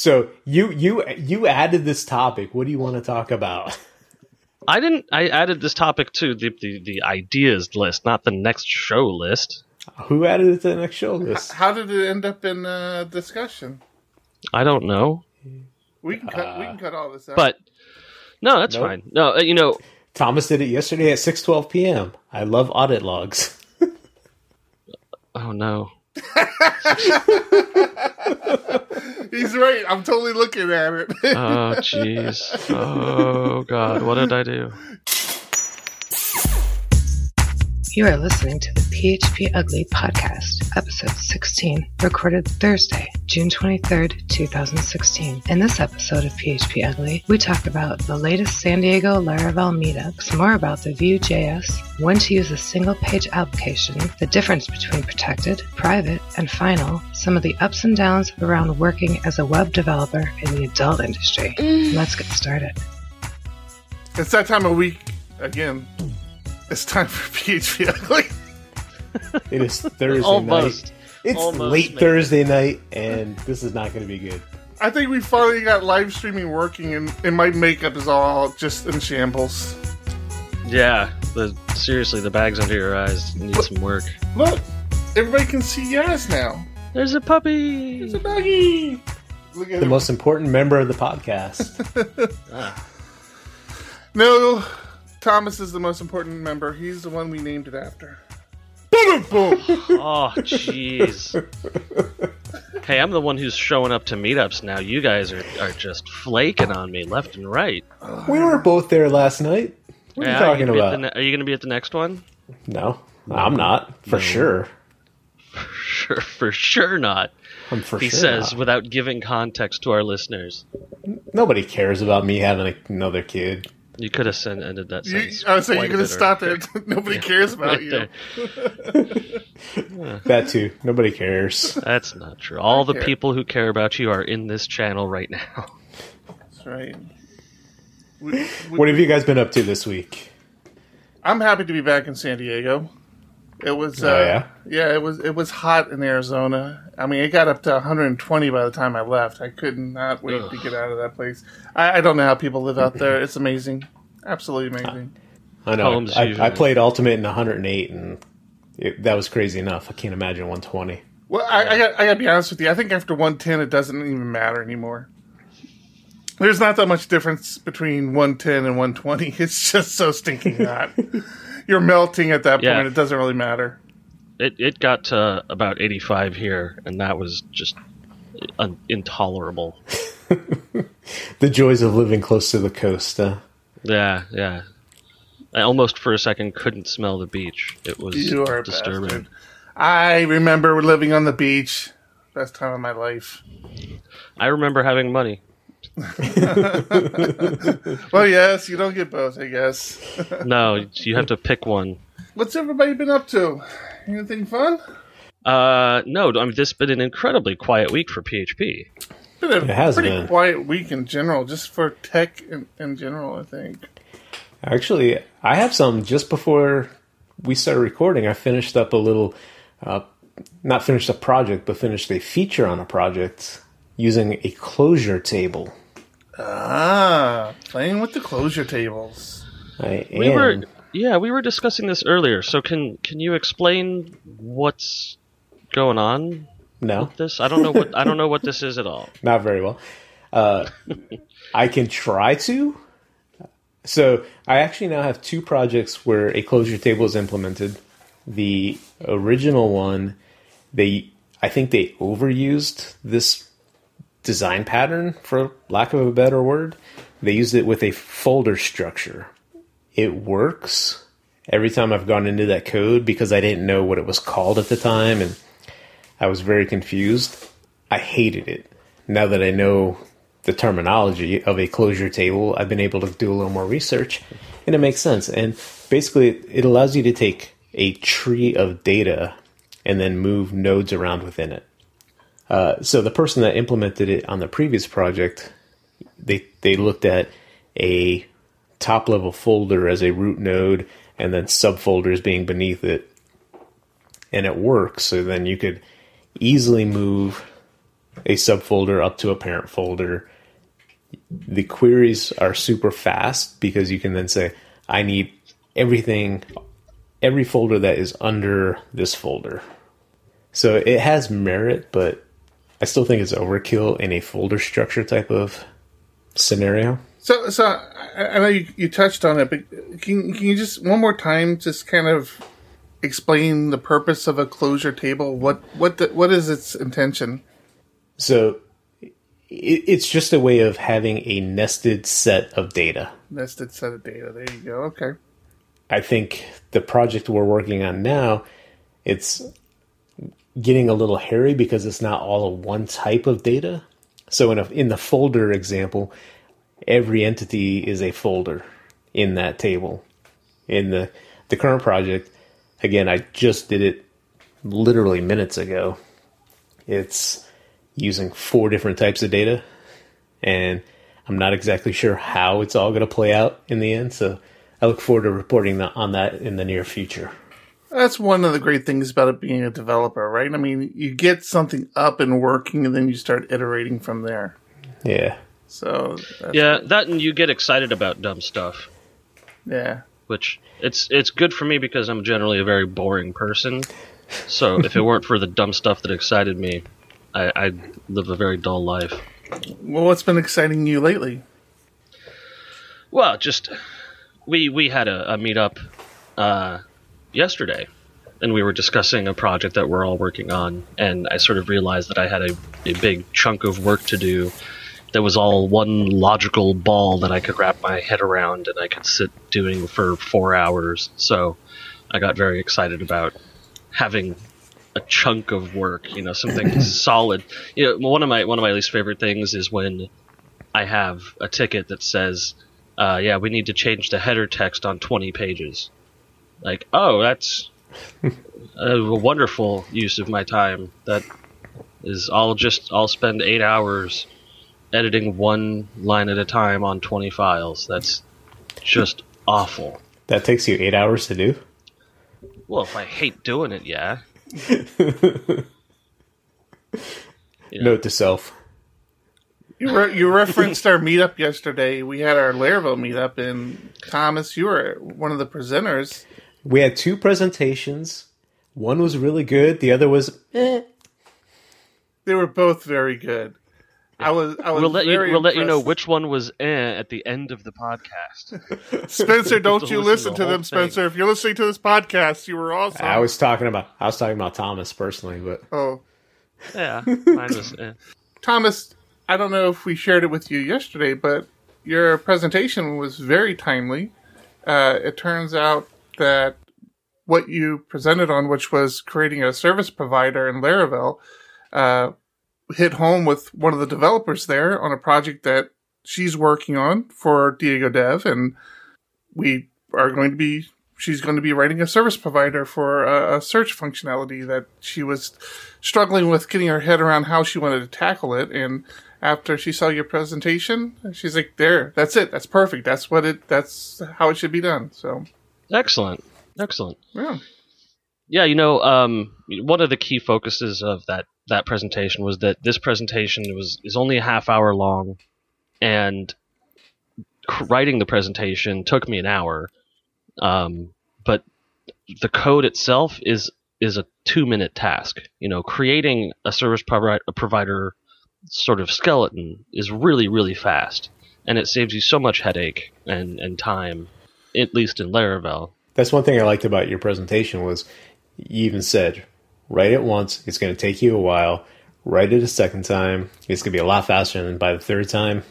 So you you you added this topic. What do you want to talk about? I didn't. I added this topic to the, the, the ideas list, not the next show list. Who added it to the next show list? How did it end up in uh, discussion? I don't know, We can cut. we can cut all this out. but no, that's Nope. fine. No, uh, you know, Thomas did it yesterday at six twelve p.m. I love audit logs. oh no, he's right. I'm totally looking at it. oh jeez, oh god, what did I do? You are listening to the PHP Ugly podcast, episode 16, recorded Thursday, June 23rd, 2016. In this episode of PHP Ugly, we talk about the latest San Diego Laravel meetups, more about the Vue.js, when to use a single page application, the difference between protected, private, and final, some of the ups and downs around working as a web developer in the adult industry. Mm. Let's get started. it's that time of week again. It's time for PHP Ugly. It is Thursday Almost. night. It's Almost late made. Thursday night, and this is not going to be good. I think we finally got live streaming working, and, and my makeup is all just in shambles. Yeah, the seriously, the bags under your eyes need some work. Look, everybody can see Yaz now. There's a puppy. It's a doggy. Look at The him. most important member of the podcast. No, Thomas is the most important member. He's the one we named it after. Boom, boom. Oh, jeez. hey, I'm the one who's showing up to meetups now. You guys are, are just flaking on me left and right. we were both there last night. What are you Yeah, talking gonna be at about? the ne- are you going to be at the next one? no, I'm not for sure. Sure, for sure not. I'm for He sure. says not. without giving context to our listeners. nobody cares about me having another kid. You could have sent, ended that You, sentence. I was saying you quite a could have stopped it. Nobody cares about Right you. That too. Nobody cares. That's not true. All the care. people who care about you are in this channel right now. That's right. We, we, What have you guys been up to this week? I'm happy to be back in San Diego. It was, uh, Oh, yeah? yeah, it was. It was hot in Arizona. I mean, it got up to 120 by the time I left. I could not wait to get out of that place. I, I don't know how people live out there. It's amazing, absolutely amazing. I know. Homes I. I played Ultimate in 108, and it, that was crazy enough. I can't imagine 120. Well, I, I got I got to be honest with you. I think after 110, it doesn't even matter anymore. There's not that much difference between 110 and 120. It's just so stinking hot. You're melting at that point. It doesn't really matter. It it got to about 85 here, and that was just un- intolerable. The joys of living close to the coast. Huh? Yeah, yeah. I almost for a second couldn't smell the beach. It was You are disturbing. bastard. I remember living on the beach. Best time of my life. I remember having money. Well, yes, you don't get both, I guess. No, you have to pick one. What's everybody been up to? Anything fun? Uh, no, I mean this has been an incredibly quiet week for PHP. Been a It has pretty been. quiet week in general, just for tech in, in general. I think. Actually, I have some just before we started recording. I finished up a little, uh, not finished a project, but finished a feature on a project using a closure table. Ah, playing with the closure tables. I We were yeah, we were discussing this earlier. So can can you explain what's going on no, with this? I don't know what I don't know what this is at all. not very well. Uh, I can try to. So I actually now have two projects where a closure table is implemented. The original one, they I think they overused this design pattern, for lack of a better word. They used it with a folder structure. It works every time I've gone into that code because I didn't know what it was called at the time and I was very confused. I hated it. Now that I know the terminology of a closure table, I've been able to do a little more research and it makes sense. And basically, it allows you to take a tree of data and then move nodes around within it. Uh, so the person that implemented it on the previous project, they they looked at a top level folder as a root node and then subfolders being beneath it, and it works. So then you could easily move a subfolder up to a parent folder. The queries are super fast because you can then say, I need everything, every folder that is under this folder. So it has merit, but I still think it's overkill in a folder structure type of scenario. So, so I, I know you, you touched on it, but can, can you just one more time just kind of explain the purpose of a closure table? What what the, what is its intention? So it, it's just a way of having a nested set of data. Nested set of data. There you go. Okay. I think the project we're working on now, it's getting a little hairy because it's not all of one type of data. So in a, in the folder example, every entity is a folder in that table. In the the current project, again, I just did it literally minutes ago. It's using four different types of data, and I'm not exactly sure how it's all going to play out in the end. So I look forward to reporting on that in the near future. That's one of the great things about it being a developer, right? I mean, you get something up and working, and then you start iterating from there. Yeah. So yeah, that and you get excited about dumb stuff. Yeah. Which it's it's good for me because I'm generally a very boring person. So if it weren't for the dumb stuff that excited me, I, I'd live a very dull life. Well, what's been exciting you lately? Well, just we we had a, a meetup uh, yesterday, and we were discussing a project that we're all working on, and I sort of realized that I had a, a big chunk of work to do that was all one logical ball that I could wrap my head around and I could sit doing for four hours. So I got very excited about having a chunk of work, you know, something solid. You know, one of my one of my least favorite things is when I have a ticket that says, uh, "Yeah, we need to change the header text on 20 pages." Like, oh, that's a wonderful use of my time. That is, I'll just I'll spend eight hours editing one line at a time on 20 files. That's just awful. That takes you eight hours to do? Well, if I hate doing it, yeah. yeah. Note to self. You, re- you referenced our meetup yesterday. We had our Laravel meetup, and Thomas, you were one of the presenters. We had two presentations. One was really good. The other was eh. They were both very good. I was. I was we'll let you. We'll let you know which one was eh at the end of the podcast. Spencer, don't you listen, to, to them, Spencer. If you're listening to this podcast, you were awesome. I was talking about. I was talking about Thomas personally, but oh, yeah, mine was. Eh. Thomas, I don't know if we shared it with you yesterday, but your presentation was very timely. Uh, it turns out that what you presented on, which was creating a service provider in Laravel, uh, hit home with one of the developers there on a project that she's working on for Diego Dev, and we are going to be. She's going to be writing a service provider for a, a search functionality that she was struggling with getting her head around how she wanted to tackle it. And after she saw your presentation, she's like, "There, that's it. That's perfect. That's what it. That's how it should be done." So, excellent, excellent. Yeah, yeah. You know, um, one of the key focuses of that that presentation was that this presentation was is only a half hour long, and writing the presentation took me an hour, um, but the code itself is is a two minute task. You know, creating a service provi- a provider sort of skeleton is really really fast, and it saves you so much headache and and time, at least in Laravel. That's one thing I liked about your presentation was you even said write it once. It's going to take you a while. Write it a second time. It's going to be a lot faster. And by the third time,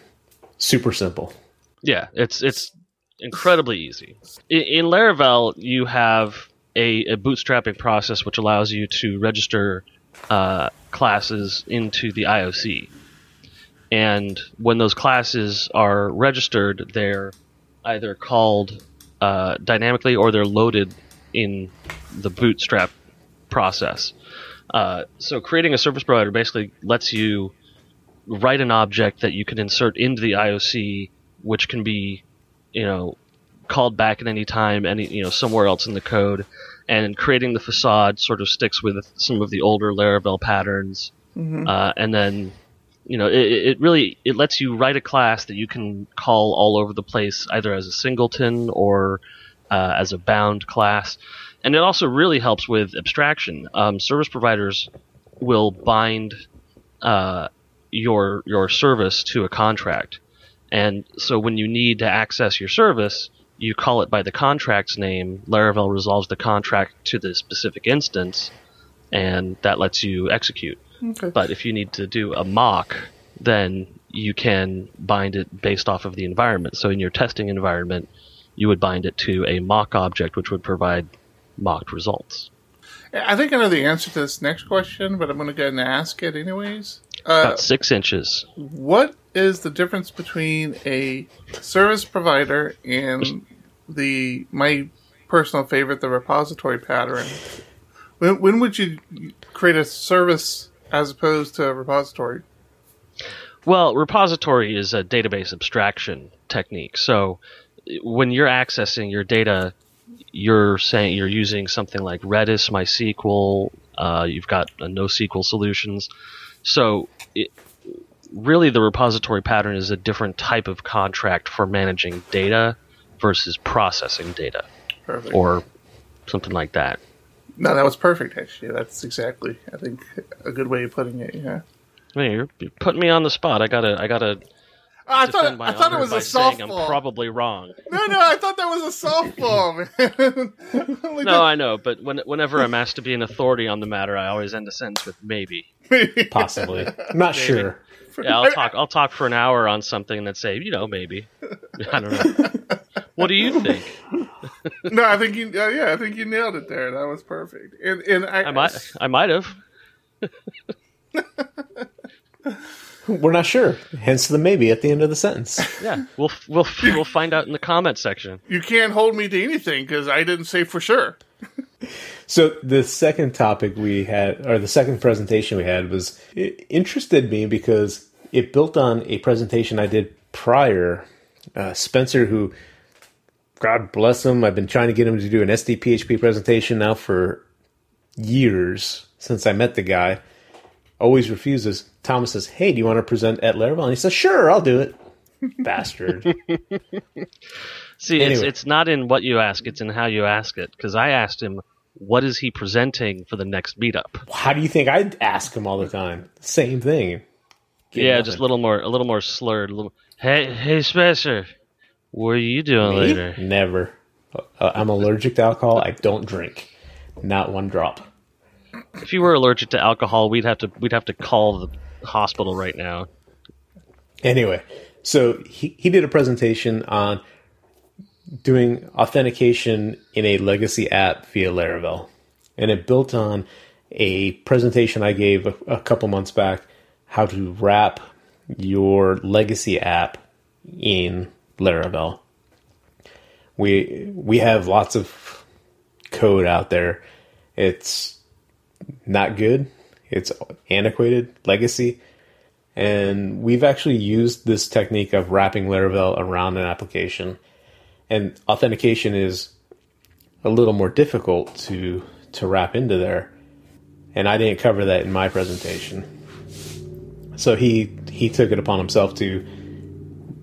super simple. Yeah, it's it's incredibly easy. In, in Laravel, you have a, a, bootstrapping process which allows you to register uh, classes into the IOC. And when those classes are registered, they're either called uh, dynamically or they're loaded in the bootstrap process. Uh, so creating a service provider basically lets you write an object that you can insert into the IOC, which can be, you know, called back at any time, any you know somewhere else in the code. And creating the facade sort of sticks with some of the older Laravel patterns uh, and then you know it, it really it lets you write a class that you can call all over the place, either as a singleton or uh, as a bound class. And it also really helps with abstraction. Um, service providers will bind uh, your your service to a contract, and so when you need to access your service, you call it by the contract's name. Laravel resolves the contract to the specific instance, and that lets you execute. Okay. But if you need to do a mock, then you can bind it based off of the environment. So in your testing environment, you would bind it to a mock object, which would provide mocked results. I think I know the answer to this next question, but I'm going to go ahead and ask it anyways. Uh, About six inches. what is the difference between a service provider and the my personal favorite, the repository pattern? When, when would you create a service as opposed to a repository? Well, repository is a database abstraction technique. So when you're accessing your data, you're saying you're using something like Redis, MySQL. Uh, you've got uh, NoSQL solutions. So it, really, the repository pattern is a different type of contract for managing data versus processing data, Perfect. or something like that. No, that was perfect. Actually, that's exactly I think a good way of putting it. Yeah. I mean, you're, you're putting me on the spot. I gotta, I gotta. Oh, I thought my I thought it was a softball. saying I'm probably wrong. no, no, I thought that was a softball, man. Like No, I know, but when, whenever I'm asked to be an authority on the matter, I always end a sentence with maybe. Possibly. I'm not sure. Yeah, I'll talk. I'll talk for an hour on something and then say, you know, maybe. I don't know. What do you think? no, I think you. Uh, yeah, I think you nailed it there. That was perfect. And and I, I might. I might have. We're not sure. Hence the maybe at the end of the sentence. Yeah, we'll we'll we'll find out in the comment section. you can't hold me to anything because I didn't say for sure. So the second topic we had, or the second presentation we had, was it interested me because it built on a presentation I did prior. Uh, Spencer, who, God bless him, I've been trying to get him to do an SDPHP presentation now for years since I met the guy. Always refuses. Thomas says, "Hey, do you want to present at Laravel?" And he says, "Sure, I'll do it." Bastard. See, it's it's not in what you ask; it's in how you ask it. Because I asked him, "What is he presenting for the next meetup?" How do you think I ask him all the time? Same thing. Get yeah, nothing. just a little more, a little more slurred. A little. Hey, hey, Spencer, what are you doing Me? later? Never. Uh, I'm allergic to alcohol. I don't drink. Not one drop. If you were allergic to alcohol, we'd have to we'd have to call the hospital right now. Anyway, so he, he did a presentation on doing authentication in a legacy app via Laravel. And it built on a presentation I gave a, a couple months back how to wrap your legacy app in Laravel. We we have lots of code out there. It's not good. It's antiquated, legacy. And we've actually used this technique of wrapping Laravel around an application. And authentication is a little more difficult to to wrap into there. And I didn't cover that in my presentation. So he he took it upon himself to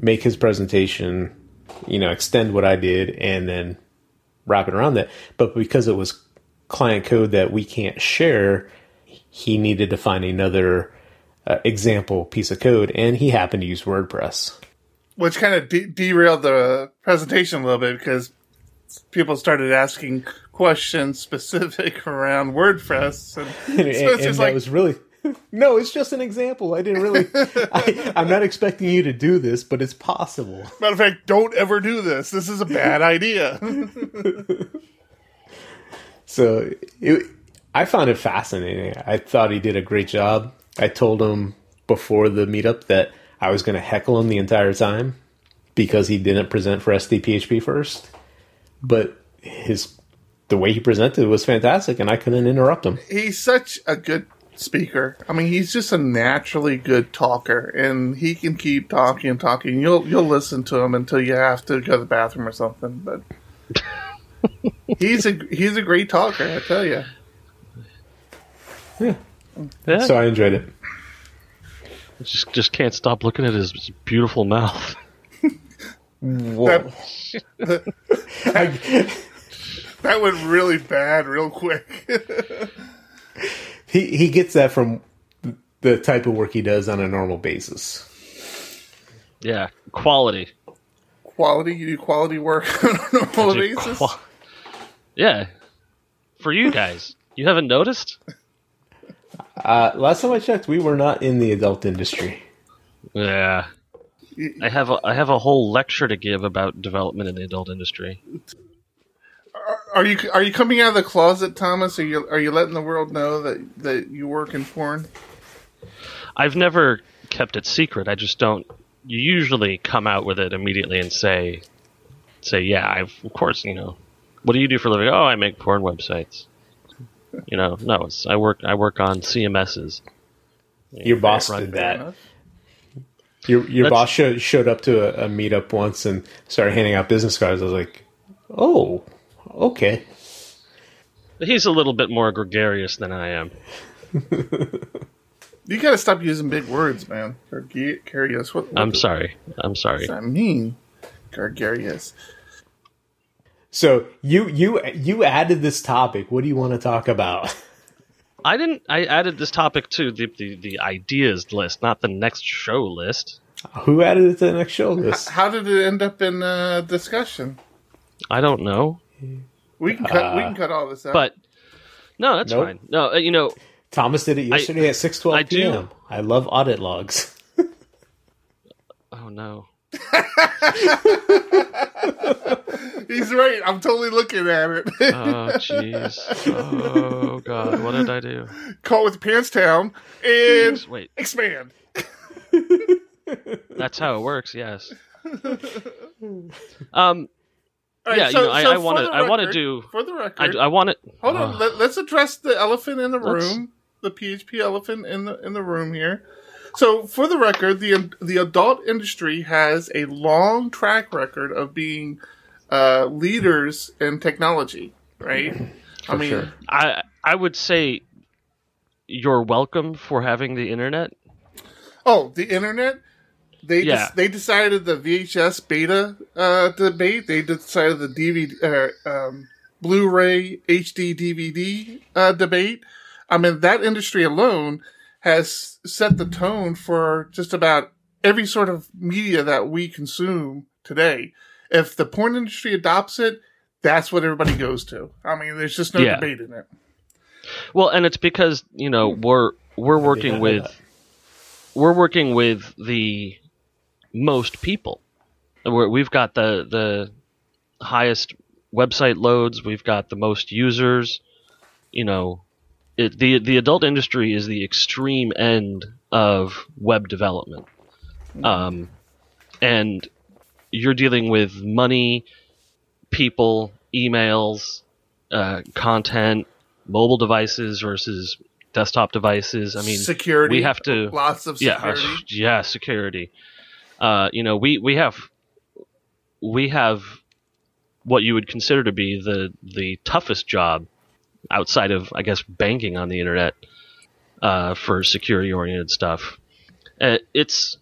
make his presentation, you know, extend what I did and then wrap it around that. But because it was client code that we can't share, he needed to find another uh, example piece of code, and he happened to use WordPress. which kind of de- derailed the presentation a little bit because people started asking questions specific around WordPress, and, And, and- and that like, was really no, it's just an example. I didn't really. I, I'm not expecting you to do this, but it's possible. matter of fact, don't ever do this. This is a bad idea. So it, I found it fascinating. I thought he did a great job. I told him before the meetup that I was going to heckle him the entire time because he didn't present for SDPHP first. But his the way he presented was fantastic, and I couldn't interrupt him. he's such a good speaker. I mean, he's just a naturally good talker, and he can keep talking and talking. You'll you'll listen to him until you have to go to the bathroom or something. But he's a he's a great talker, I tell you. Yeah. So I enjoyed it. Just just can't stop looking at his beautiful mouth. Whoa. I- That went really bad real quick. he he gets that from the type of work he does on a normal basis. Yeah, quality. quality, you do quality work on a normal basis. qua- yeah, for you guys, you haven't noticed? Uh, last time I checked, we were not in the adult industry. Yeah. I have a I have a whole lecture to give about development in the adult industry. Are you are you coming out of the closet, Thomas? Are you are you letting the world know that that you work in porn? I've never kept it secret. I just don't. You usually come out with it immediately and say, say, yeah, I've of course, you know. What do you do for a living? Oh, I make porn websites. You know, no, it's I work I work on CMSs. Your boss did fair that. Your your That's- boss showed, showed up to a, a meetup once and started handing out business cards. I was like, "Oh, okay." He's a little bit more gregarious than I am. You got to stop using big words, man. Gregarious. What, what I'm does sorry. I'm sorry. that mean? Gregarious. So you you you added this topic. What do you want to talk about? I didn't. I added this topic to the, the, the ideas list, not the next show list. Who added it to the next show list? How did it end up in uh, discussion? I don't know, We can cut. we Uh, can cut all this out. but no, that's Nope. fine. No, uh, you know, Thomas did it yesterday at six twelve I do- p.m. I love audit logs. oh no. he's right. I'm totally looking at it. Oh jeez. Oh god, what did I do? Call with pants down and Wait, expand. that's how it works. Yes. Um. All right, Yeah, you know, I- I wanna- I wanna do- for the record. I want it. Hold uh, on. Let, let's address the elephant in the room. The PHP elephant in the in the room here. So, for the record, the the adult industry has a long track record of being uh, leaders in technology, right? I mean, sure. I I would say you're welcome for having the internet. oh, the internet. They Yeah. des- they decided the VHS beta uh, debate. They decided the DVD, uh, um, Blu-ray HD DVD uh, debate. I mean, that industry alone has set the tone for just about every sort of media that we consume today. If the porn industry adopts it, that's what everybody goes to. I mean, there's just no Yeah. debate in it. Well, and it's because you know we're we're working not with know we're working with the most people. We've got the the highest website loads. We've got the most users. You know, it, the the adult industry is the extreme end of web development, um, and you're dealing with money, people, emails, uh, content, mobile devices versus desktop devices. I mean, security. we have to- lots of yeah, security. uh, yeah, security. Uh, you know, we we have we have what you would consider to be the the toughest job outside of, I guess, banking on the internet uh, for security oriented stuff. Uh, it's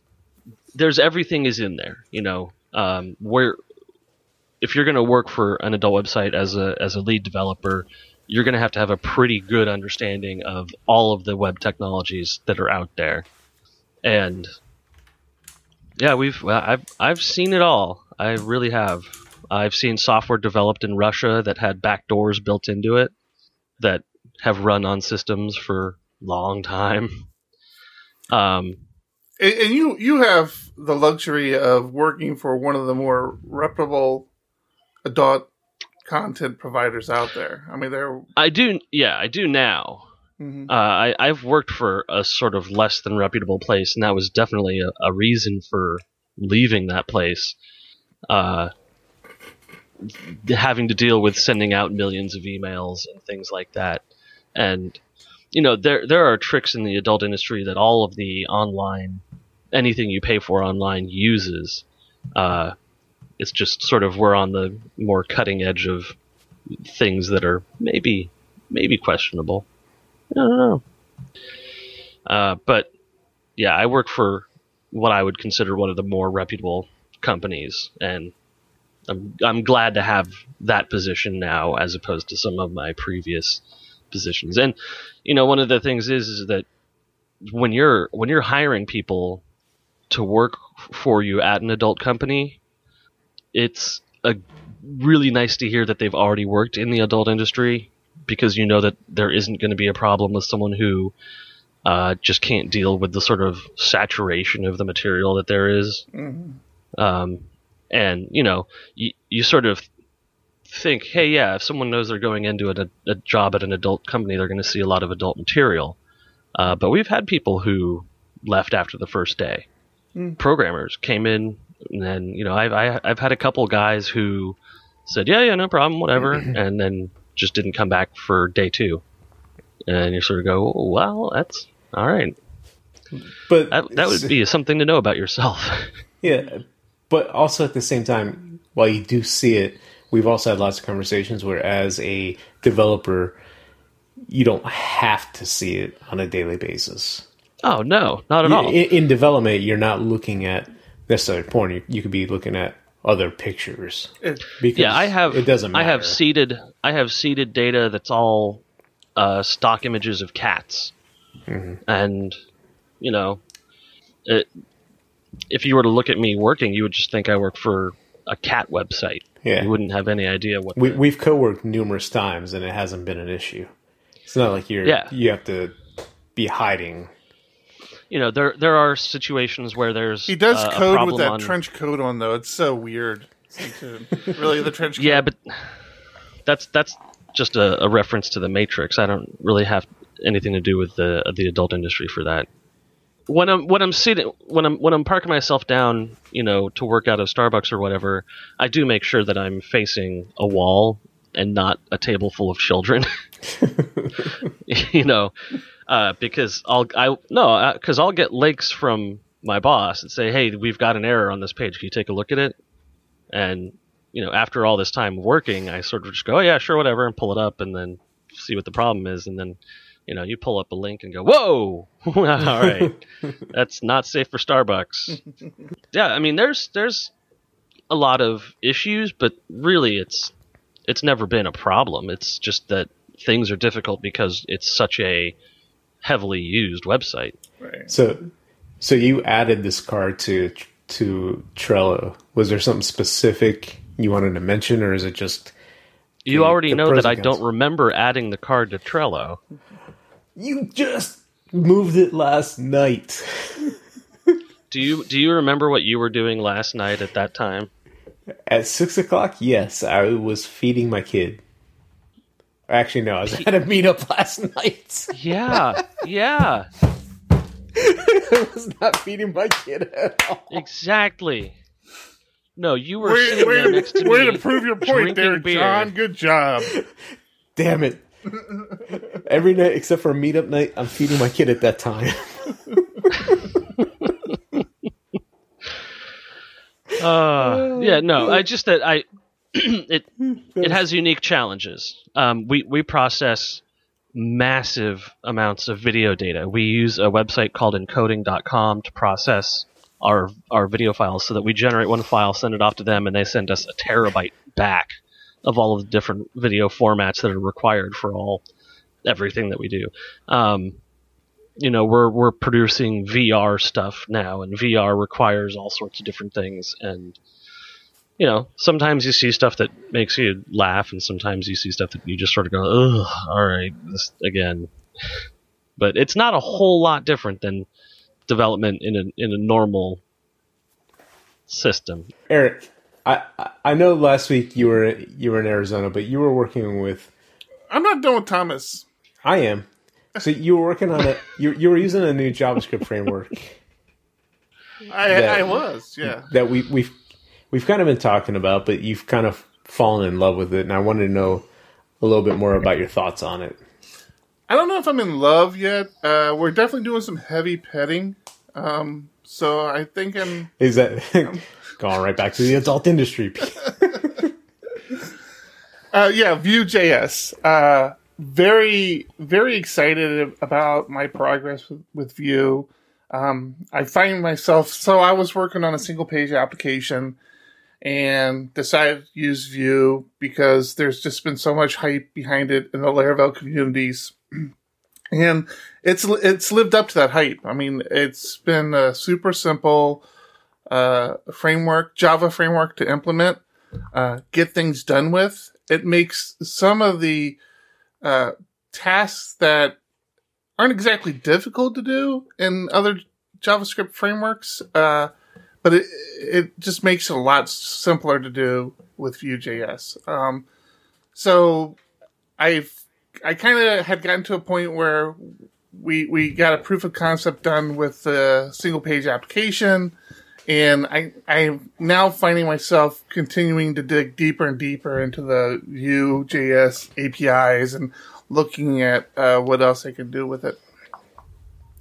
there's everything is in there. You know, um, where if you're going to work for an adult website as a as a lead developer, you're going to have to have a pretty good understanding of all of the web technologies that are out there. And yeah, we've well, I've I've seen it all. I really have. I've seen software developed in Russia that had backdoors built into it that have run on systems for long time. Um, And, and you you have the luxury of working for one of the more reputable adult content providers out there. I mean, they're I do, yeah, I do now. Mhm. Uh, I, I've worked for a sort of less than reputable place, and that was definitely a, a reason for leaving that place. Uh, having to deal with sending out millions of emails and things like that, and you know there there are tricks in the adult industry that all of the online anything you pay for online uses. Uh, it's just sort of we're on the more cutting edge of things that are maybe maybe questionable. I don't know. Uh, but yeah, I work for what I would consider one of the more reputable companies, and I'm I'm glad to have that position now as opposed to some of my previous positions. And you know, one of the things is is that when you're when you're hiring people to work for you at an adult company, it's a really nice to hear that they've already worked in the adult industry because you know that there isn't going to be a problem with someone who uh, just can't deal with the sort of saturation of the material that there is. Um, and you know, you, you sort of think, hey, yeah, if someone knows they're going into a, a job at an adult company, they're going to see a lot of adult material. Uh, but we've had people who left after the first day. Programmers came in, and then you know, I've I, I've had a couple guys who said, yeah, yeah, no problem, whatever, and then just didn't come back for day two. And you sort of go, well, that's all right. But That, that would be something to know about yourself. Yeah, but also at the same time, while you do see it, we've also had lots of conversations where, as a developer, you don't have to see it on a daily basis. oh no, not at In, all. in development, you're not looking at necessarily porn. You, you could be looking at other pictures. Because yeah, I have. It doesn't matter. I have seeded. I have seeded data that's all uh, stock images of cats, Mm-hmm. and you know, it, if you were to look at me working, you would just think I work for a cat website. Yeah. You wouldn't have any idea what. We, the- we've co-worked numerous times, and it hasn't been an issue. It's not like you're Yeah. you have to be hiding. You know, there there are situations where there's He does uh, code with that on- trench coat on, though. It's so weird. really, the trench coat? Yeah, but that's that's just a, a reference to the Matrix. I don't really have anything to do with the the adult industry for that. When I'm when I'm sitting when I'm when I'm parking myself down, you know, to work out of Starbucks or whatever, I do make sure that I'm facing a wall and not a table full of children. you know, uh, because I'll I no because I'll get links from my boss and say, hey, we've got an error on this page. Can you take a look at it? And you know, after all this time working, I sort of just go, oh yeah, sure, whatever, and pull it up, and then see what the problem is, and then you know, you pull up a link and go, whoa, all right, that's not safe for Starbucks. yeah, I mean, there's there's a lot of issues, but really, it's it's never been a problem. It's just that things are difficult because it's such a heavily used website. Right. So, so you added this card to to Trello. Was there something specific you wanted to mention, or is it just You The- already the know that I don't remember adding the card to Trello. you just moved it last night? Do you do you remember what you were doing last night at that time? At six o'clock, yes, I was feeding my kid. Actually, no, I was at a meetup last night. Yeah, yeah, I was not feeding my kid at all. exactly. No, you were Way, sitting there next to way me. to prove your point there, drinking beer. John. Good job. Damn it! Every night except for a meetup night, I'm feeding my kid at that time. Uh, yeah, no, I just that I it it has unique challenges. Um, we we process massive amounts of video data. We use a website called encoding.com to process our our video files so that we generate one file, send it off to them, and they send us a terabyte back of all of the different video formats that are required for all everything that we do. Um, you know, we're we're producing VR stuff now, and VR requires all sorts of different things, and you know, sometimes you see stuff that makes you laugh, and sometimes you see stuff that you just sort of go, "Ugh, all right, this again." But it's not a whole lot different than development in a in a normal system. Eric, I I- I know last week you were you were in Arizona, but you were working with I'm not done with Thomas. I am. So you were working on it. you you were using a new JavaScript framework I, Yeah. I was, yeah. that we we've we've kind of been talking about, but you've kind of fallen in love with it, and I wanted to know a little bit more about your thoughts on it. I don't know if I'm in love yet. Uh, we're definitely doing some heavy petting. Um, so I think I'm. Is that going right back to the adult industry? Uh, yeah, Vue.js. Uh, very, very excited about my progress with, with Vue. Um, I find myself so I was working on a single page application and decided to use Vue because there's just been so much hype behind it in the Laravel communities. and it's it's lived up to that hype. I mean, it's been a super simple uh, framework, Java framework to implement, uh, get things done with. It makes some of the uh, tasks that aren't exactly difficult to do in other JavaScript frameworks, uh, but it it just makes it a lot simpler to do with Vue.js. Um, so I've I kind of had gotten to a point where we we got a proof of concept done with the single page application, and I I'm now finding myself continuing to dig deeper and deeper into the Vue.js APIs and looking at uh, what else I can do with it.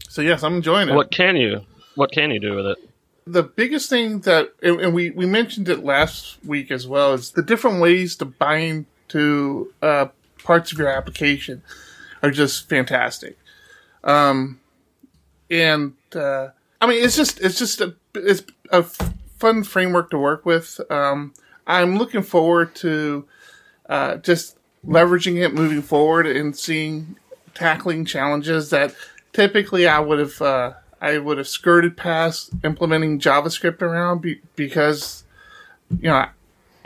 So yes, I'm enjoying it. What can you what can you do with it? The biggest thing that and we we mentioned it last week as well is the different ways to bind to uh, parts of your application are just fantastic. Um, and uh, I mean, it's just it's just a it's a fun framework to work with. Um, I'm looking forward to uh, just leveraging it moving forward and seeing tackling challenges that typically I would have uh, I would have skirted past implementing JavaScript around be- because you know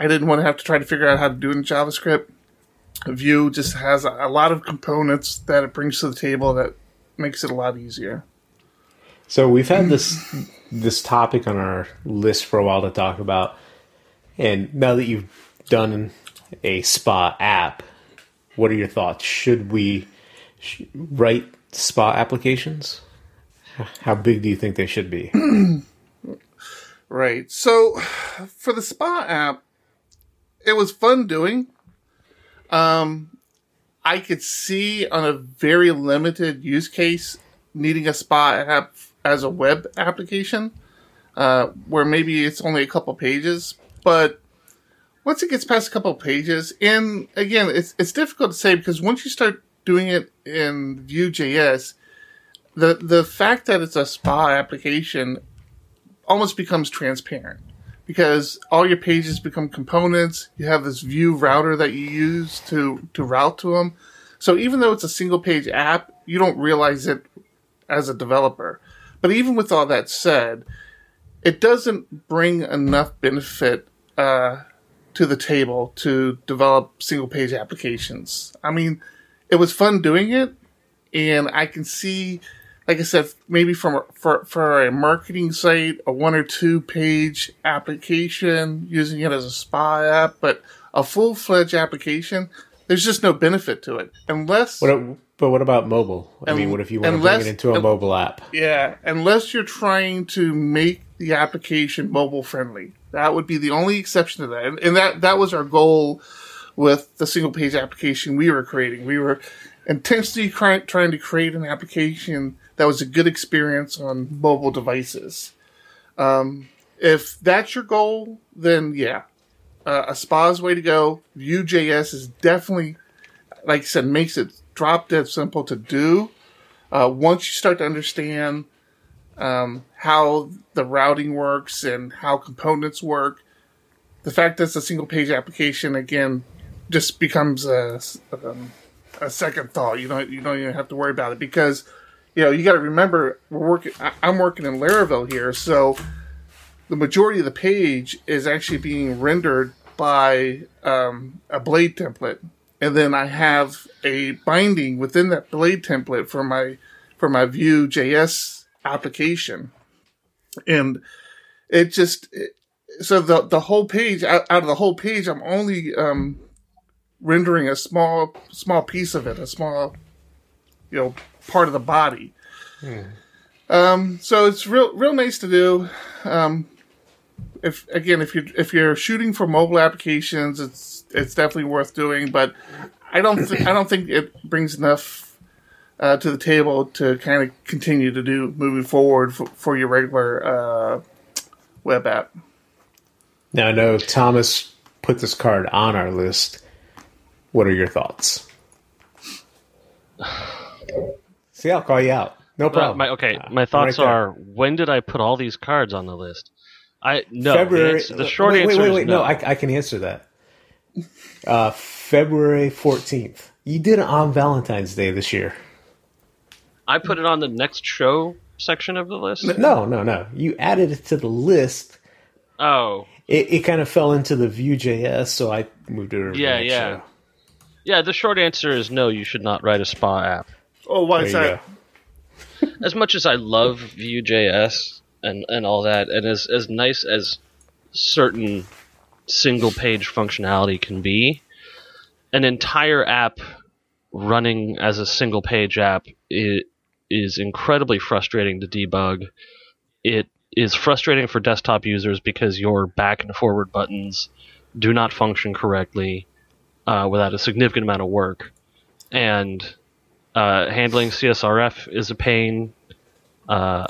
I, didn't want to have to try to figure out how to do it in JavaScript. Vue just has a, lot of components that it brings to the table that makes it a lot easier. So we've had this this topic on our list for a while to talk about, and now that you've done a spa app, what are your thoughts? Should we write spa applications? How big do you think they should be? right. So for the spa app, it was fun doing. Um, I could see on a very limited use case needing a spa app as a web application, uh, where maybe it's only a couple pages, but once it gets past a couple pages, and again, it's it's difficult to say because once you start doing it in Vue.js, the the fact that it's a spa application almost becomes transparent because all your pages become components. You have this Vue router that you use to to route to them. So even though it's a single page app, you don't realize it as a developer. But even with all that said, it doesn't bring enough benefit uh, to the table to develop single page applications. I mean, it was fun doing it, and I can see, like I said, maybe from for for a marketing site, a one or two page application using it as a spy app, but a full fledged application, there's just no benefit to it unless. What, but what about mobile? I mean, what if you want to bring it into a mobile app? Yeah, unless you're trying to make the application mobile friendly. That would be the only exception to that. And, and that, that was our goal with the single page application we were creating. We were intentionally trying to create an application that was a good experience on mobile devices. Um, if that's your goal, then yeah, uh, a spa's way to go. Vue.js is definitely, like I said, makes it drop dead simple to do. Uh, once you start to understand um, how the routing works and how components work. The fact that it's a single page application again just becomes a, um, a second thought. You don't you don't even have to worry about it because you know you got to remember we're working. I'm working in Laravel here, so the majority of the page is actually being rendered by um, a blade template, and then I have a binding within that blade template for my for my Vue.js application. And it just, it, so the, the whole page, out, out, of the whole page, I'm only, um, rendering a small, small piece of it, a small, you know, part of the body. Hmm. Um, so it's real, real nice to do. Um, if again, if you if you're shooting for mobile applications, it's it's definitely worth doing. But I don't th- I don't think it brings enough uh, to the table to kind of continue to do moving forward for, for your regular uh, web app. Now, I know Thomas put this card on our list. What are your thoughts? See, I'll call you out. No Uh, problem. my, okay, Uh, my thoughts right are: when did I put all these cards on the list? I no. February. The, answer- the short wait, answer wait, wait, is wait. no. No, I, I can answer that. Uh, February fourteenth. You did it on Valentine's Day this year. I put it on the next show section of the list. No, no, no. You added it to the list. Oh, It, it kind of fell into the Vue.js, so I moved it over. to the Yeah, yeah. show. Yeah. The short answer is no. You should not write a spa app. Oh, why There is you that? as much as I love Vue.js and and all that, and as as nice as certain single page functionality can be, an entire app running as a single page app it is incredibly frustrating to debug. It is frustrating for desktop users because your back and forward buttons do not function correctly uh, without a significant amount of work, and uh, handling CSRF is a pain uh,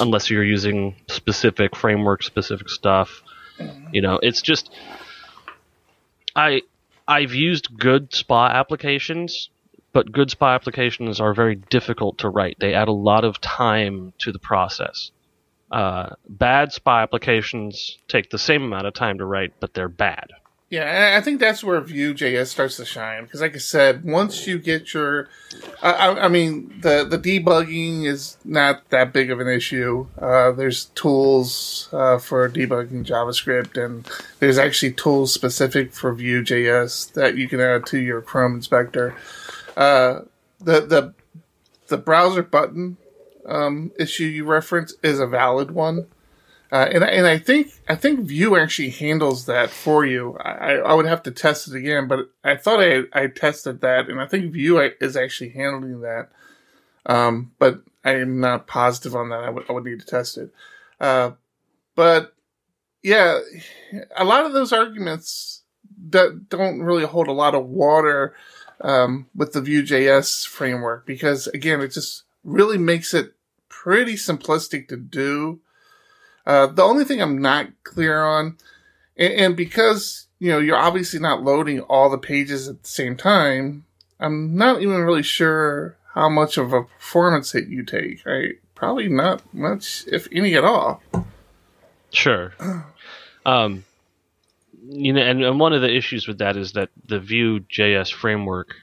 unless you're using specific framework specific stuff. You know, it's just I I've used good spa applications, but good spa applications are very difficult to write. They add a lot of time to the process. Uh, bad spa applications take the same amount of time to write, but they're bad. Yeah, I think that's where Vue.js starts to shine because, like I said, once you get your, I, I, I mean, the the debugging is not that big of an issue. Uh, there's tools uh, for debugging JavaScript, and there's actually tools specific for Vue.js that you can add to your Chrome inspector. Uh, the the the browser button um, issue you reference is a valid one. Uh, and and I think I think Vue actually handles that for you. I, I would have to test it again, but I thought I I tested that, and I think Vue is actually handling that. Um, but I am not positive on that. I would I would need to test it. Uh, but yeah, a lot of those arguments that don't really hold a lot of water um, with the Vue.js framework because again, it just really makes it pretty simplistic to do. Uh, the only thing I'm not clear on, and, and, because you know you're obviously not loading all the pages at the same time, I'm not even really sure how much of a performance hit you take. Right? Probably not much, if any at all. Sure. Um, you know, and, and one of the issues with that is that the Vue JS framework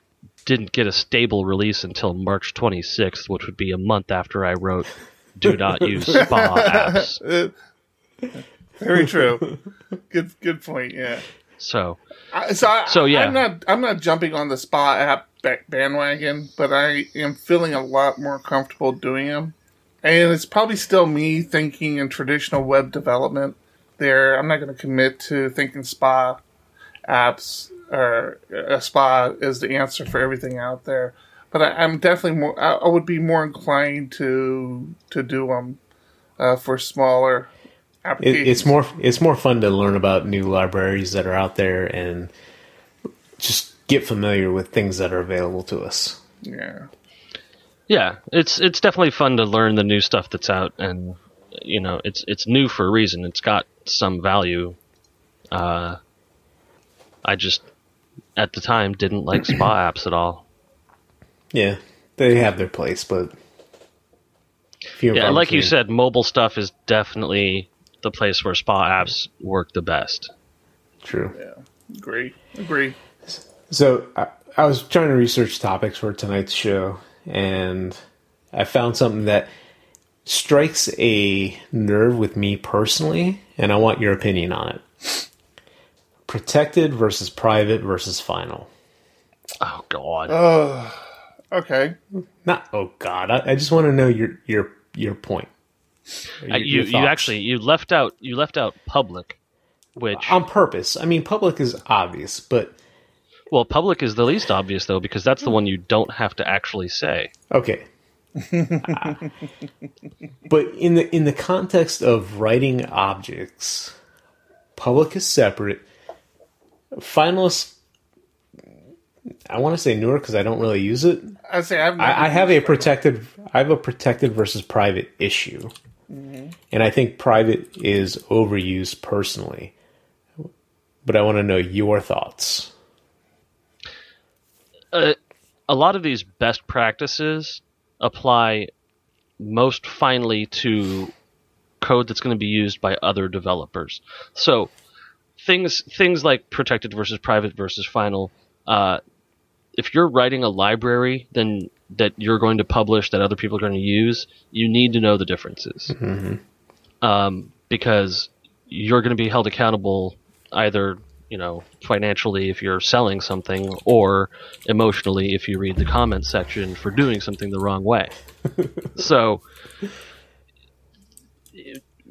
didn't get a stable release until March 26th, which would be a month after I wrote "Do not use spa apps." Very true. good, good point. Yeah. So, I- So, I, So, yeah. I'm not I'm not jumping on the spa app bandwagon, but I am feeling a lot more comfortable doing them. And it's probably still me thinking in traditional web development. There, I'm not going to commit to thinking spa apps or a spa is the answer for everything out there. But I, I'm definitely more. I, I would be more inclined to to do them uh, for smaller It, applications. it's more it's more fun to learn about new libraries that are out there and just get familiar with things that are available to us. yeah. yeah, it's it's definitely fun to learn the new stuff that's out, and you know, it's it's new for a reason. It's got some value. Uh, I just at the time didn't like spa apps at all. Yeah, they have their place, but few Yeah, far like you between. said, mobile stuff is definitely the place where spa apps work the best. true. Yeah. Agree. Agree. So I, I was trying to research topics for tonight's show, and I found something that strikes a nerve with me personally, and I want your opinion on it. Protected versus private versus final. Oh God. Oh, okay. Not oh god, I, I just want to know your your your point. Or Uh, your- you your you actually you left out you left out public, which on purpose. I mean, public is obvious, but well public is the least obvious though because that's the one you don't have to actually say. Okay. but in the in the context of writing objects, public is separate. Finalist, I want to say newer because I don't really use it. I say I've I, I have a used it. protected. I have a protected versus private issue, and I think private is overused personally. But I want to know your thoughts. Uh, a lot of these best practices apply most finely to code that's going to be used by other developers. So things things like protected versus private versus final. Uh, if you're writing a library, then that you're going to publish that other people are going to use, you need to know the differences, um, because you're going to be held accountable either you know financially if you're selling something or emotionally if you read the comment section for doing something the wrong way. so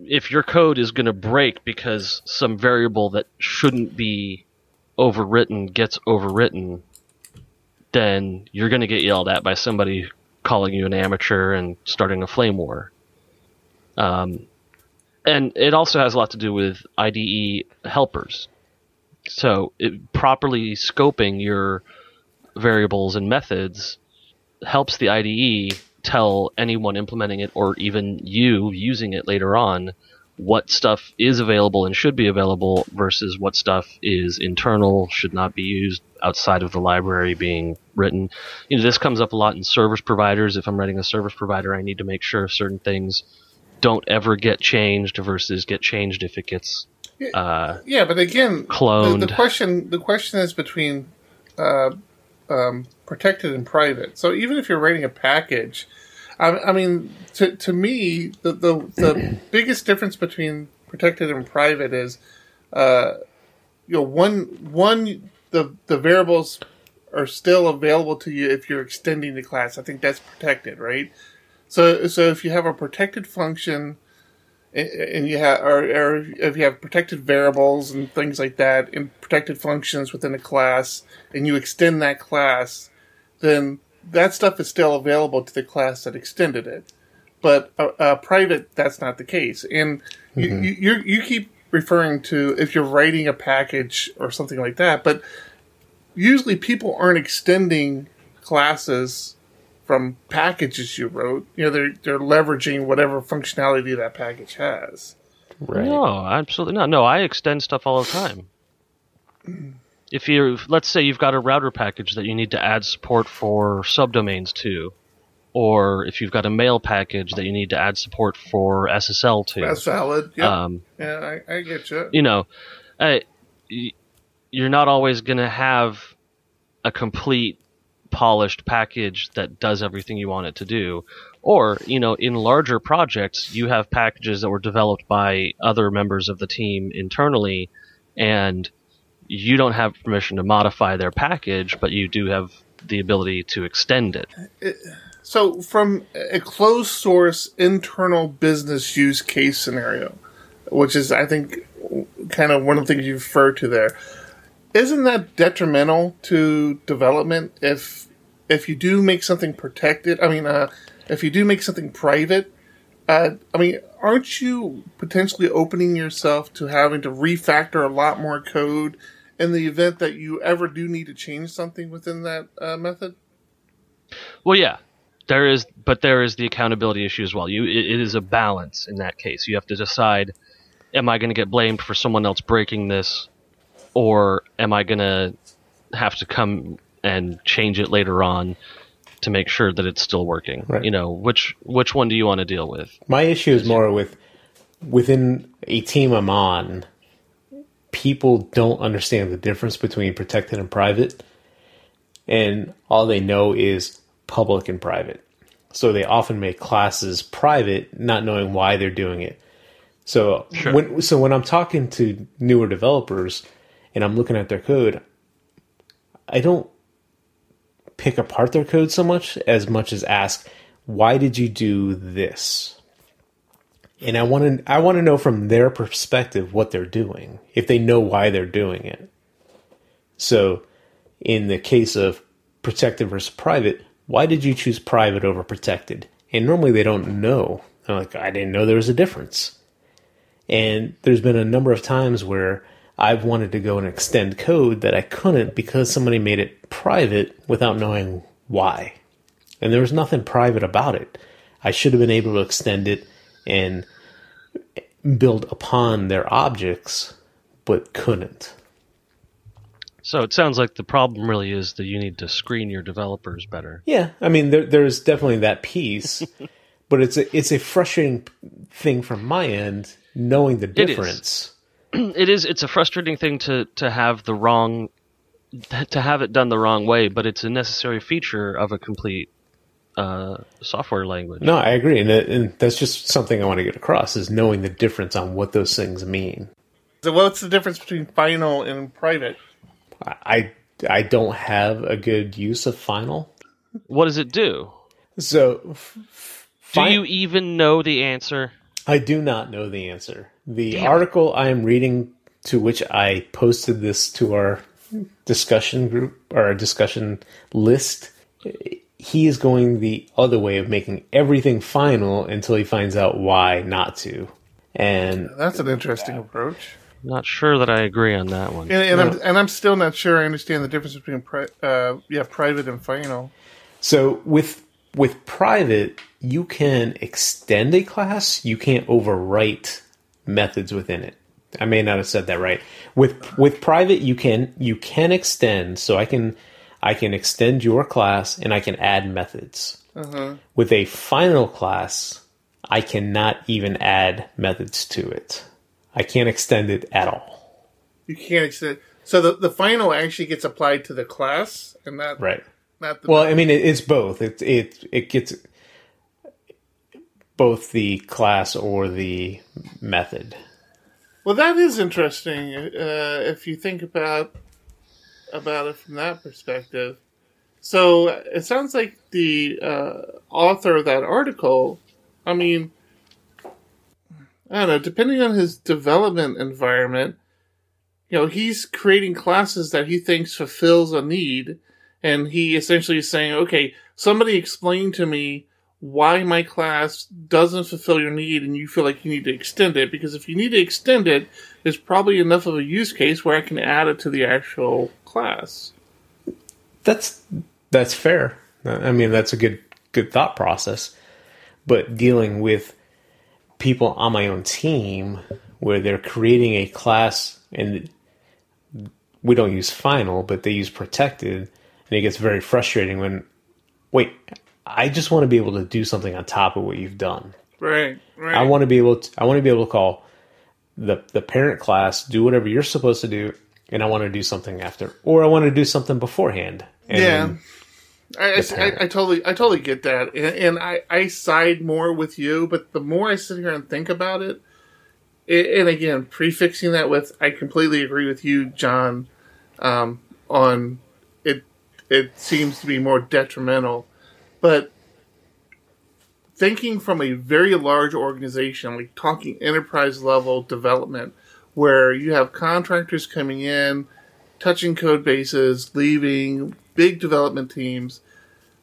if your code is going to break because some variable that shouldn't be overwritten gets overwritten, then you're going to get yelled at by somebody calling you an amateur and starting a flame war. Um, and it also has a lot to do with IDE helpers. So, it, properly scoping your variables and methods helps the IDE tell anyone implementing it or even you using it later on what stuff is available and should be available versus what stuff is internal, should not be used outside of the library being written. You know, this comes up a lot in service providers. If I'm writing a service provider, I need to make sure certain things don't ever get changed versus get changed if it gets uh, Yeah, but again, Cloned. The, the question the question is between uh, um, protected and private. So even if you're writing a package, I, I mean, to to me, the the, the biggest difference between protected and private is, uh, you know, one one the the variables are still available to you if you're extending the class. I think that's protected, right? So so if you have a protected function and- you have or, or if you have protected variables and things like that and protected functions within a class and you extend that class then that stuff is still available to the class that extended it but uh, uh, private that's not the case and you, you you you keep referring to if you're writing a package or something like that but usually people aren't extending classes from packages you wrote. You know, they're they're leveraging whatever functionality that package has. Right. No, absolutely not. No, I extend stuff all the time. If you let's say you've got a router package that you need to add support for subdomains to, or if you've got a mail package that you need to add support for SSL to, That's valid. Yeah, um, yeah, I, I get you. you know, uh, y- you're not always going to have a complete polished package that does everything you want it to do. Or, you know, in larger projects, you have packages that were developed by other members of the team internally, and you don't have permission to modify their package, but you do have the ability to extend it. So, from a closed source internal business use case scenario, which is, I think, kind of one of the things you referred to there, isn't that detrimental to development if if you do make something protected? I mean, uh, if you do make something private, uh, I mean, aren't you potentially opening yourself to having to refactor a lot more code in the event that you ever do need to change something within that uh, method? Well, yeah, there is, but there is the accountability issue as well. You, it, it is a balance in that case. You have to decide: Am I going to get blamed for someone else breaking this, or am I going to have to come and change it later on to make sure that it's still working? Right. You know, which which one do you want to deal with? My issue is more with within a team I'm on, people don't understand the difference between protected and private, and all they know is public and private. So they often make classes private, not knowing why they're doing it. So Sure. when so when I'm talking to newer developers and I'm looking at their code, I don't pick apart their code so much as much as ask, why did you do this? And I want to I want to know from their perspective what they're doing, if they know why they're doing it. So, in the case of protected versus private, why did you choose private over protected? And normally they don't know. They're like, I didn't know there was a difference. And there's been a number of times where I've wanted to go and extend code that I couldn't because somebody made it private without knowing why. And there was nothing private about it. I should have been able to extend it and build upon their objects, but couldn't. So it sounds like the problem really is that you need to screen your developers better. Yeah, I mean, there, there's definitely that piece, but it's a it's a frustrating thing from my end knowing the difference. it is it's a frustrating thing to to have the wrong to have it done the wrong way, but it's a necessary feature of a complete uh, software language. No, I agree, and, and that's just something I want to get across is knowing the difference on what those things mean. So what's the difference between final and private? I I don't have a good use of final, What does it do? so f- Do fi- you even know the answer? I do not know the answer. The article I am reading, to which I posted this to our discussion group or our discussion list, he is going the other way of making everything final until he finds out why not to. And That's an interesting approach. Not sure that I agree on that one. And, and I'm and I'm still not sure I understand the difference between pri- uh, yeah private and final. So with with private, you can extend a class. You can't overwrite methods within it. I may not have said that right. With with private, you can you can extend. So I can I can extend your class and I can add methods. With a final class, I cannot even add methods to it. I can't extend it at all. You can't extend. So the the final actually gets applied to the class and that Right. not the Well, I mean, it, it's both. It it it gets both the class or the method. Well, that is interesting. Uh, if you think about about it from that perspective, so it sounds like the uh, author of that article. I mean, I don't know. Depending on his development environment, you know, he's creating classes that he thinks fulfills a need, and he essentially is saying, "Okay, somebody explain to me." why my class doesn't fulfill your need and you feel like you need to extend it because if you need to extend it there's probably enough of a use case where i can add it to the actual class That's that's fair. I mean, that's a good good thought process. But dealing with people on my own team where they're creating a class and we don't use final, but they use protected, and it gets very frustrating when wait, I just want to be able to do something on top of what you've done. right right I want to be able to I want to be able to call the the parent class, do whatever you're supposed to do, and I want to do something after, or I want to do something beforehand. And yeah I, I. I, I totally I totally get that and, and I, I side more with you but the more I sit here and think about it, it and again prefixing that with I completely agree with you John um, on it it seems to be more detrimental but thinking from a very large organization like talking enterprise level development where you have contractors coming in touching code bases leaving big development teams.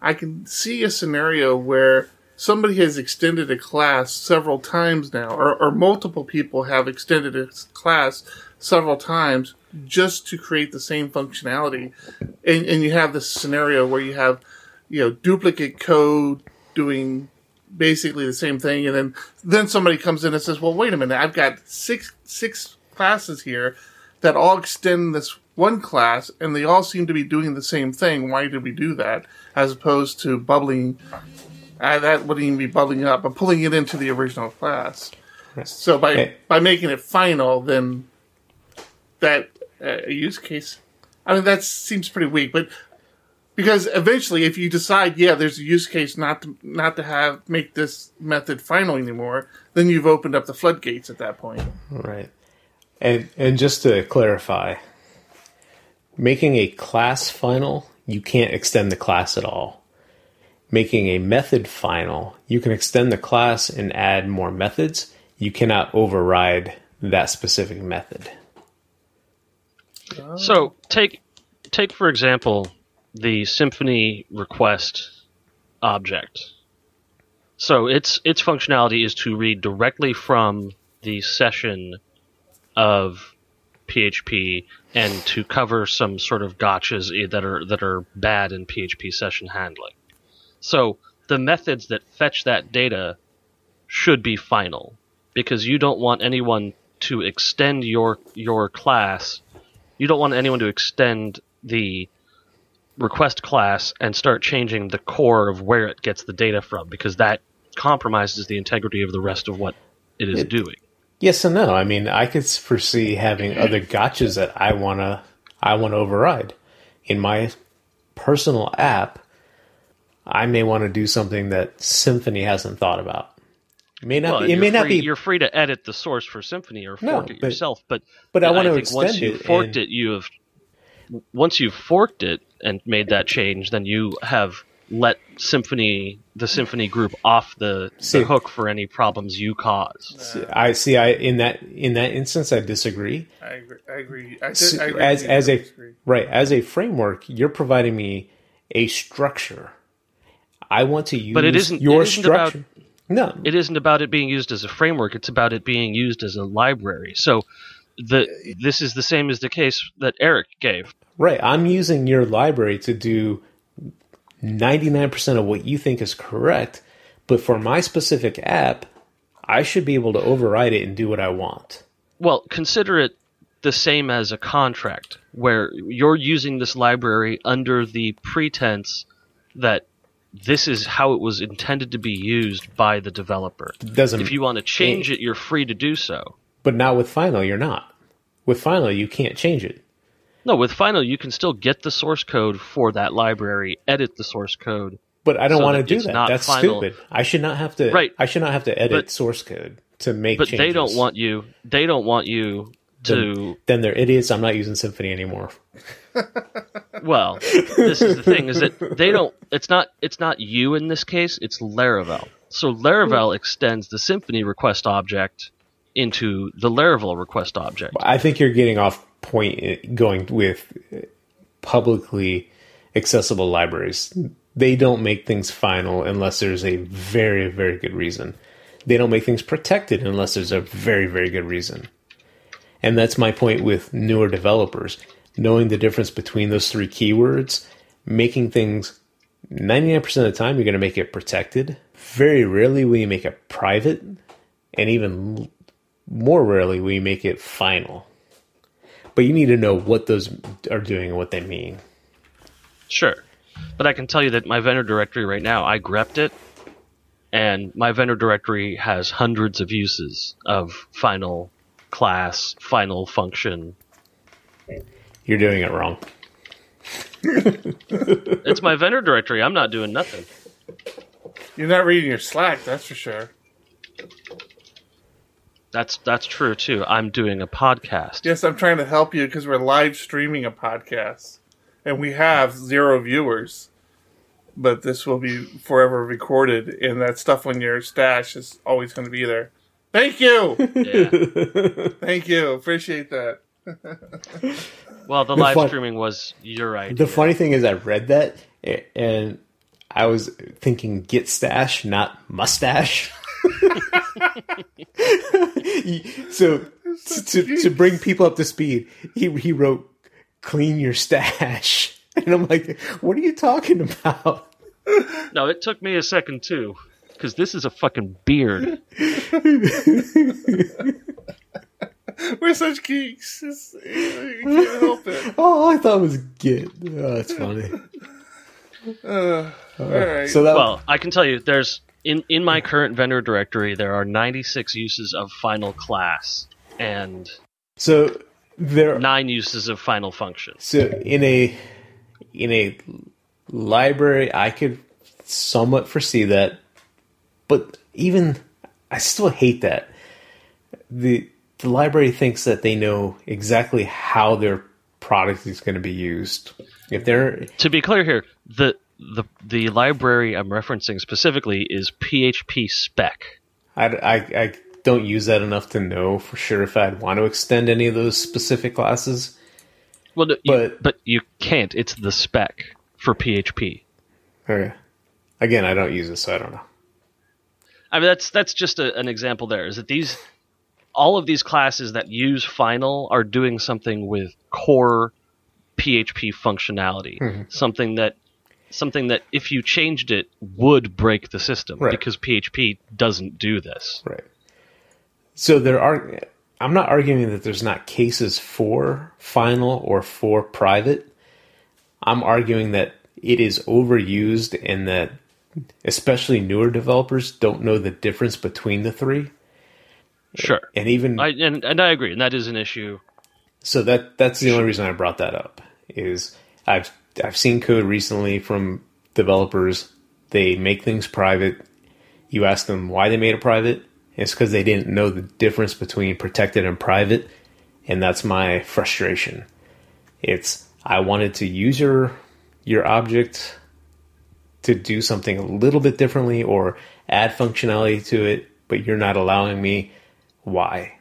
I can see a scenario where somebody has extended a class several times now or, or multiple people have extended a class several times just to create the same functionality. And, and you have this scenario where you have you know duplicate code doing basically the same thing and then then somebody comes in and says well wait a minute i've got six six classes here that all extend this one class and they all seem to be doing the same thing. Why did we do that? As opposed to bubbling uh, that wouldn't even be bubbling up but pulling it into the original class. So by Okay. by making it final then that uh, use case i mean that seems pretty weak but because eventually if you decide yeah there's a use case not to not to have make this method final anymore then you've opened up the floodgates at that point. Right. And and just to clarify, making a class final, you can't extend the class at all. Making a method final, you can extend the class and add more methods. You cannot override that specific method. So take take for example the Symfony request object. So its its functionality is to read directly from the session of PHP and to cover some sort of gotchas that are that are bad in PHP session handling. So the methods that fetch that data should be final because you don't want anyone to extend your your class you don't want anyone to extend the request class and start changing the core of where it gets the data from because that compromises the integrity of the rest of what it is It- doing. Yes and no. I mean, I could foresee having other gotchas that I wanna I want to override. In my personal app, I may want to do something that Symfony hasn't thought about. It may not. Well, be, it may not be. You're free to edit the source for Symfony or No, fork it but- yourself, but but I want to think once you it. forked and- it, you have once you've forked it and made that change, then you have let Symfony the Symfony group off the, See- the hook for any problems you cause. I see. I in that in that instance, I disagree. I agree. I agree. I, S- did, I agree as with as I a disagree. right as a framework, you're providing me a structure. I want to use But it isn't- your it isn't about- structure. no, It isn't about it being used as a framework; it's about it being used as a library. So, the this is the same as the case that Eric gave. right. I'm using your library to do ninety nine percent of what you think is correct, but for my specific app, I should be able to override it and do what I want. Well, consider it the same as a contract, where you're using this library under the pretense that this is how it was intended to be used by the developer. Doesn't If you want to change it, you're free to do so. but not with Final. You're not. With Final, you can't change it. No, with Final, you can still get the source code for that library, edit the source code. But I don't So want to do that. That's final. stupid. I should not have to. Right. I should not have to edit But- source code to make. But changes. they don't want you. They don't want you to. Then they're idiots. I'm not using Symfony anymore. Well, this is the thing: is that they don't. It's not. It's not you in this case. It's Laravel. So Laravel extends the Symfony request object into the Laravel request object. I think you're getting off point uh, going with publicly accessible libraries. They don't make things final unless there's a very, very good reason. They don't make things protected unless there's a very, very good reason. And that's my point with newer developers. Knowing the difference between those three keywords, making things 99% of the time, you're going to make it protected. Very rarely will you make it private. And even more rarely will you make it final. But you need to know what those are doing and what they mean. Sure, but I can tell you that my vendor directory right now, I grepped it, and my vendor directory has hundreds of uses of final class, final function. You're doing it wrong. It's my vendor directory. I'm not doing nothing. You're not reading your Slack, that's for sure. That's that's true too. I'm doing a podcast. Yes, I'm trying to help you because we're live streaming a podcast, and we have zero viewers. But this will be forever recorded, and that stuff on your stash is always going to be there. Thank you, Yeah. thank you, appreciate that. Well, the, The live fun- streaming was your idea. The funny thing is, I read that and I was thinking git stash, not mustache. so to, to bring people up to speed, he, he wrote clean your stash. And I'm like, what are you talking about? no, it took me a second too, because this is a fucking beard. We're such geeks. It's, you can't help it. Oh, I thought it was good. Oh, that's funny. Uh, all right. So that Well, I can tell you, there's in in my current vendor directory, there are 96 uses of final class and so there are nine uses of final function. So in a in a library, I could somewhat foresee that, but even I still hate that the the library thinks that they know exactly how their product is going to be used. If they're To be clear here, the the the library I'm referencing specifically is phpspec. I, I, I don't use that enough to know for sure if I'd want to extend any of those specific classes. Well, no, you, But- but you can't. It's the spec for PHP. Okay. Again, I don't use it, so I don't know. I mean, that's that's just a, an example. There is that these all of these classes that use final are doing something with core PHP functionality, mm-hmm. something that something that if you changed it would break the system Right. because PHP doesn't do this. Right. So there are. I'm not arguing that there's not cases for final or for private. I'm arguing that it is overused and that especially newer developers don't know the difference between the three. Sure. And even I and, and I agree, and that is an issue. so that that's the only reason I brought that up is I've I've seen code recently from developers. They make things private. You ask them why they made it private. It's because they didn't know the difference between protected and private, and that's my frustration. It's I wanted to use your your object to do something a little bit differently or add functionality to it, but you're not allowing me. Why?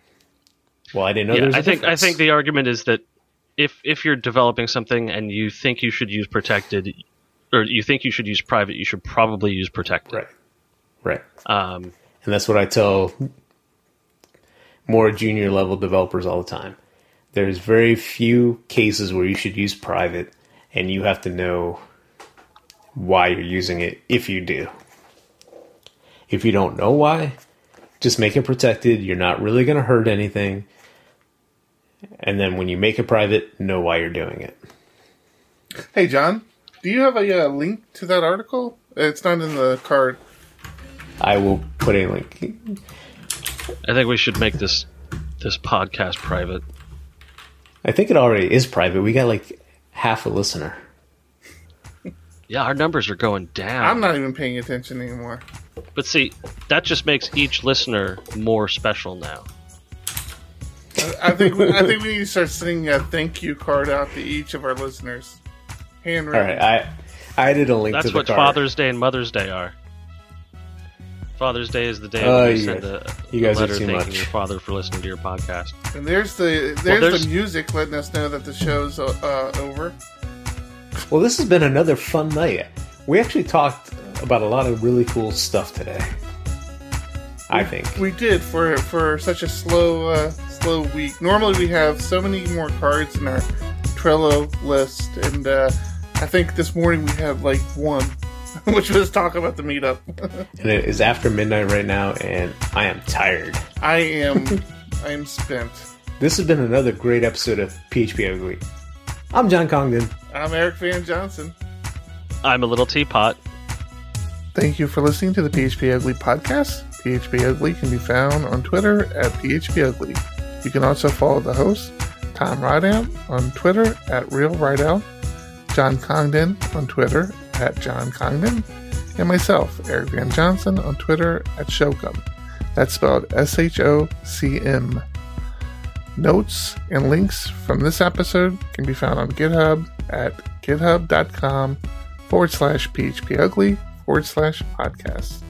Well, I didn't know. yeah, I think I think the argument is that if if you're developing something and you think you should use protected, or you think you should use private, you should probably use protected. right, right. Um, And that's what I tell more junior level developers all the time. There's very few cases where you should use private, and you have to know why you're using it if you do. If you don't know why, just make it protected. You're not really going to hurt anything. And then when you make it private, know why you're doing it. Hey, John, do you have a uh, link to that article? It's not in the card. I will put a link. I think we should make this this podcast private. I think it already is private. We got like half a listener. Yeah, our numbers are going down. I'm not even paying attention anymore. But see, that just makes each listener more special now. I think I think we need to start sending a thank you card out to each of our listeners. All Handwritten. right, I I added a link That's to the what card. Father's Day and Mother's Day are. Father's Day is the day when you you send guys- a, you guys a are letter thanking much. your father for listening to your podcast. And there's the there's, there's- the music letting us know that the show's uh, over. Well, this has been another fun night. We actually talked about a lot of really cool stuff today. I think. We did for for such a slow uh, slow week. Normally we have so many more cards in our Trello list, and uh, I think this morning we had like one, which was talk about the meetup. And it is after midnight right now, and I am tired. I am I am spent. This has been another great episode of PHP Ugly. I'm John Congdon. I'm Eric Van Johnson. I'm a little teapot. Thank you for listening to the PHP Ugly podcast. PHP Ugly can be found on Twitter at PHP Ugly. You can also follow the host, Tom Rideout, on Twitter at Real Rideout, John Congdon on Twitter at John Congdon, and myself, Eric Van Johnson, on Twitter at Shocum. That's spelled S H O C M. Notes and links from this episode can be found on GitHub at github.com forward slash phpugly forward slash podcast.